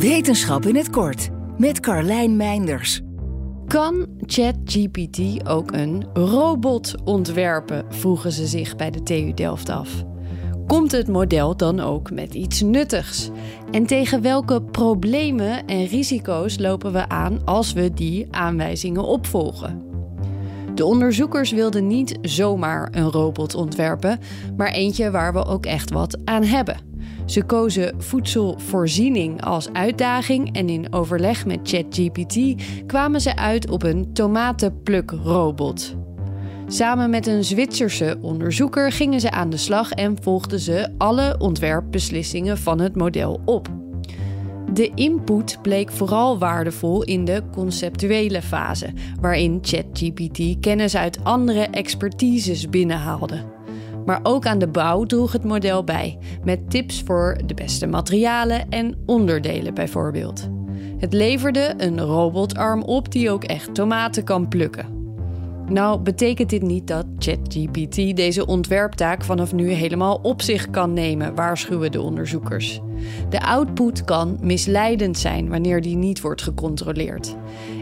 Wetenschap in het kort met Carlijn Meinders. Kan ChatGPT ook een robot ontwerpen? vroegen ze zich bij de TU Delft af. Komt het model dan ook met iets nuttigs? En tegen welke problemen en risico's lopen we aan als we die aanwijzingen opvolgen? De onderzoekers wilden niet zomaar een robot ontwerpen, maar eentje waar we ook echt wat aan hebben. Ze kozen voedselvoorziening als uitdaging en in overleg met ChatGPT kwamen ze uit op een tomatenplukrobot. Samen met een Zwitserse onderzoeker gingen ze aan de slag en volgden ze alle ontwerpbeslissingen van het model op. De input bleek vooral waardevol in de conceptuele fase, waarin ChatGPT kennis uit andere expertises binnenhaalde. Maar ook aan de bouw droeg het model bij, met tips voor de beste materialen en onderdelen bijvoorbeeld. Het leverde een robotarm op die ook echt tomaten kan plukken. Nou betekent dit niet dat ChatGPT deze ontwerptaak vanaf nu helemaal op zich kan nemen, waarschuwen de onderzoekers. De output kan misleidend zijn wanneer die niet wordt gecontroleerd.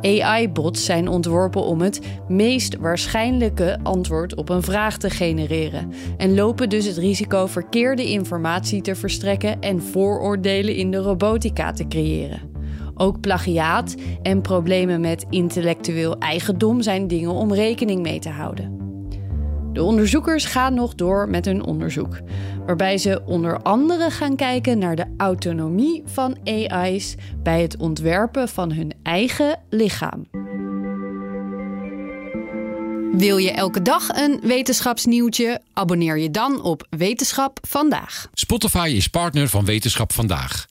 AI-bots zijn ontworpen om het meest waarschijnlijke antwoord op een vraag te genereren en lopen dus het risico verkeerde informatie te verstrekken en vooroordelen in de robotica te creëren. Ook plagiaat en problemen met intellectueel eigendom zijn dingen om rekening mee te houden. De onderzoekers gaan nog door met hun onderzoek, waarbij ze onder andere gaan kijken naar de autonomie van AI's bij het ontwerpen van hun eigen lichaam. Wil je elke dag een wetenschapsnieuwtje? Abonneer je dan op Wetenschap vandaag. Spotify is partner van Wetenschap vandaag.